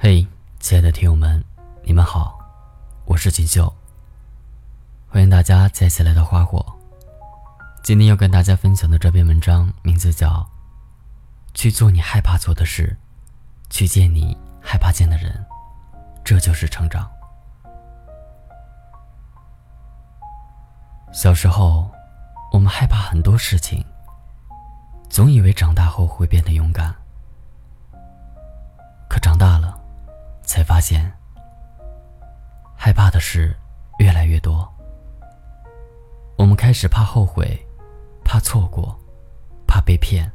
嘿，亲爱的听友们，你们好，我是锦绣。欢迎大家再次来到花火。今天要跟大家分享的这篇文章名字叫《去做你害怕做的事，去见你害怕见的人》，这就是成长。小时候，我们害怕很多事情，总以为长大后会变得勇敢，可长大了。才发现，害怕的事越来越多。我们开始怕后悔，怕错过，怕被骗。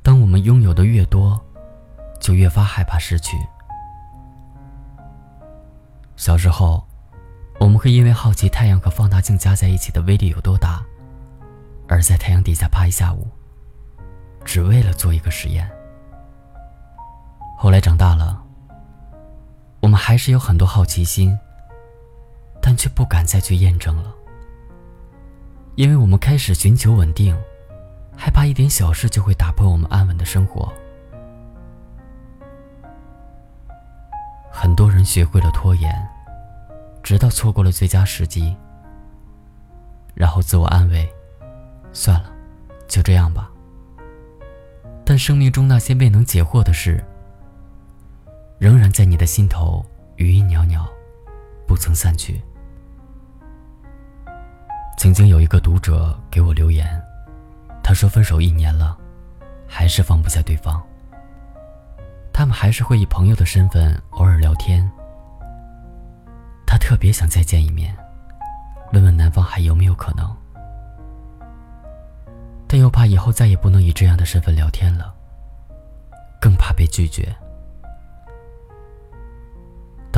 当我们拥有的越多，就越发害怕失去。小时候，我们会因为好奇太阳和放大镜加在一起的威力有多大，而在太阳底下趴一下午，只为了做一个实验。后来长大了。我们还是有很多好奇心，但却不敢再去验证了，因为我们开始寻求稳定，害怕一点小事就会打破我们安稳的生活。很多人学会了拖延，直到错过了最佳时机，然后自我安慰：“算了，就这样吧。”但生命中那些未能解惑的事。仍然在你的心头余音袅袅，不曾散去。曾经有一个读者给我留言，他说分手一年了，还是放不下对方。他们还是会以朋友的身份偶尔聊天。他特别想再见一面，问问男方还有没有可能，但又怕以后再也不能以这样的身份聊天了，更怕被拒绝。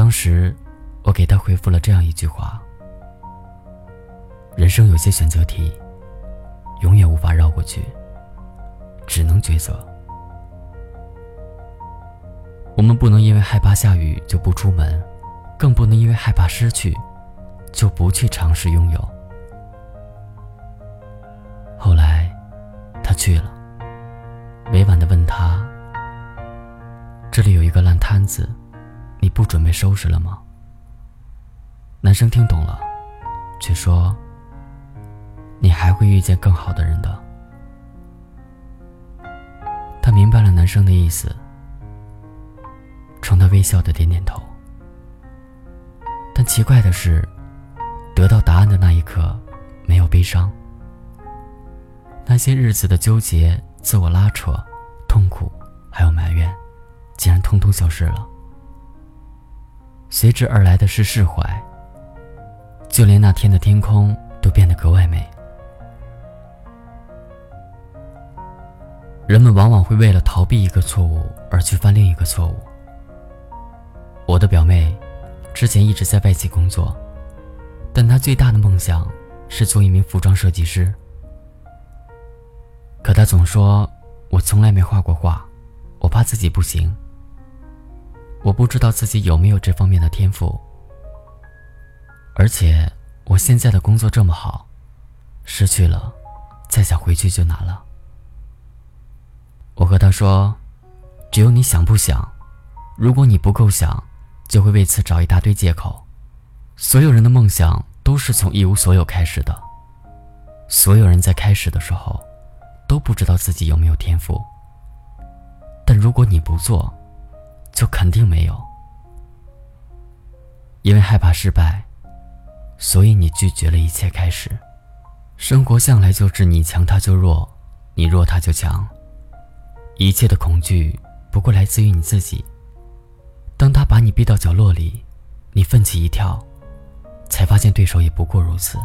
当时，我给他回复了这样一句话：“人生有些选择题，永远无法绕过去，只能抉择。我们不能因为害怕下雨就不出门，更不能因为害怕失去，就不去尝试拥有。”后来，他去了，委婉的问他：“这里有一个烂摊子。”你不准备收拾了吗？男生听懂了，却说：“你还会遇见更好的人的。”他明白了男生的意思，冲他微笑的点点头。但奇怪的是，得到答案的那一刻，没有悲伤。那些日子的纠结、自我拉扯、痛苦，还有埋怨，竟然通通消失了。随之而来的是释怀，就连那天的天空都变得格外美。人们往往会为了逃避一个错误而去犯另一个错误。我的表妹之前一直在外企工作，但她最大的梦想是做一名服装设计师。可她总说：“我从来没画过画，我怕自己不行。”我不知道自己有没有这方面的天赋，而且我现在的工作这么好，失去了，再想回去就难了。我和他说：“只有你想不想，如果你不够想，就会为此找一大堆借口。所有人的梦想都是从一无所有开始的，所有人在开始的时候，都不知道自己有没有天赋。但如果你不做，”就肯定没有，因为害怕失败，所以你拒绝了一切开始。生活向来就是你强他就弱，你弱他就强。一切的恐惧不过来自于你自己。当他把你逼到角落里，你奋起一跳，才发现对手也不过如此。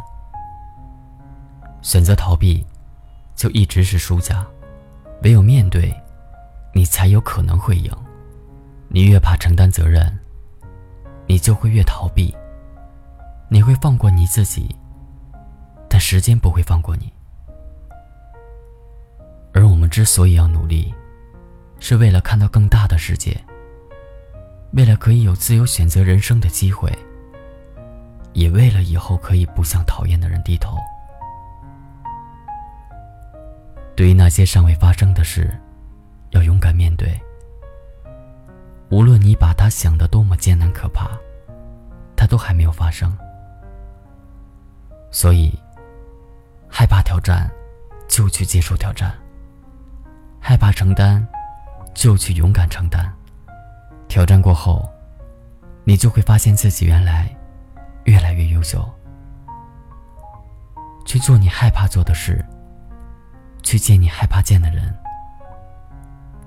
选择逃避，就一直是输家。唯有面对，你才有可能会赢。你越怕承担责任，你就会越逃避。你会放过你自己，但时间不会放过你。而我们之所以要努力，是为了看到更大的世界，为了可以有自由选择人生的机会，也为了以后可以不向讨厌的人低头。对于那些尚未发生的事，要勇敢面对。无论你把它想得多么艰难可怕，它都还没有发生。所以，害怕挑战，就去接受挑战；害怕承担，就去勇敢承担。挑战过后，你就会发现自己原来越来越优秀。去做你害怕做的事，去见你害怕见的人，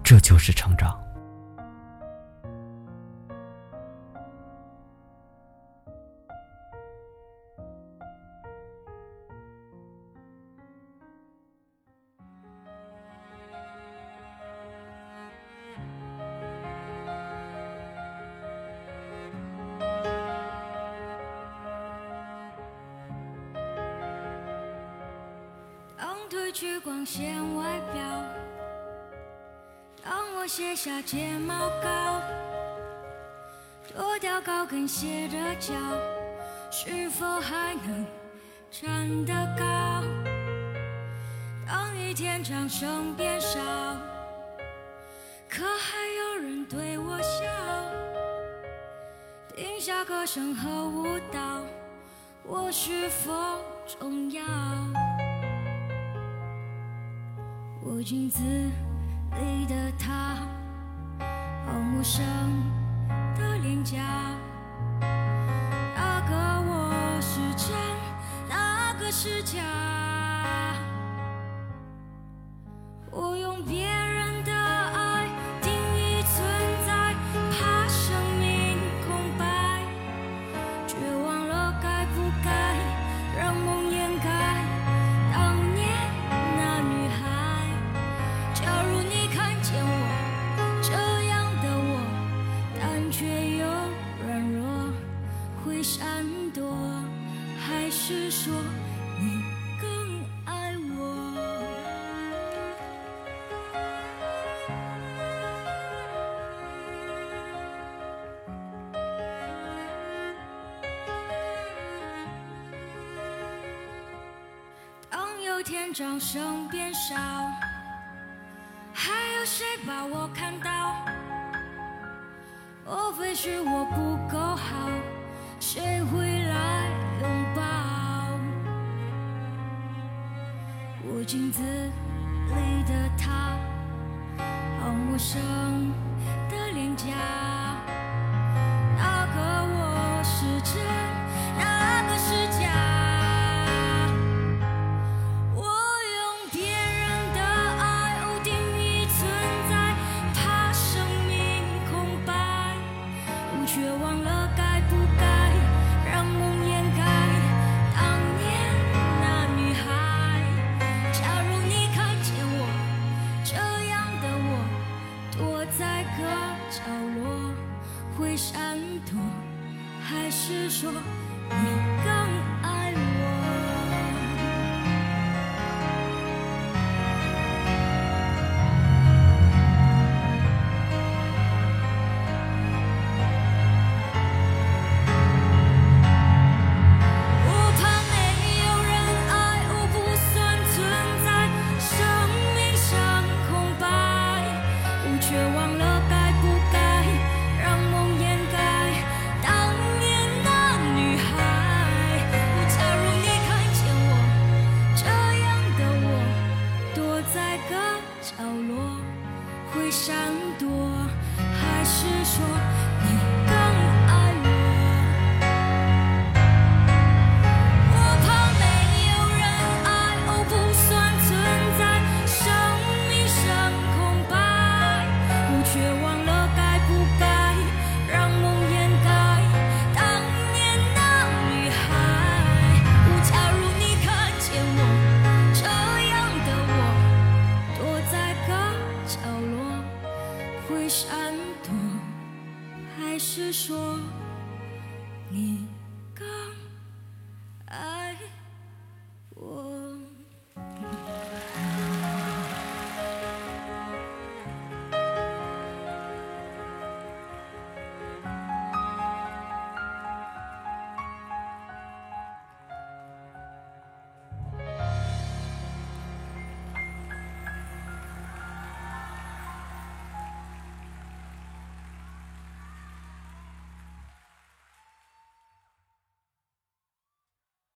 这就是成长。去光鲜外表，当我卸下睫毛膏，脱掉高跟鞋的脚，是否还能站得高？当一天掌声变少，可还有人对我笑？停下歌声和舞蹈，我是否重要？镜子里的他，好陌生的脸颊。那个我是真，那个是假。天掌声变少，还有谁把我看到？莫非是我不够好？谁会来拥抱？我镜子里的他，好陌生会闪躲，还是说你更会闪躲还是说你更爱我？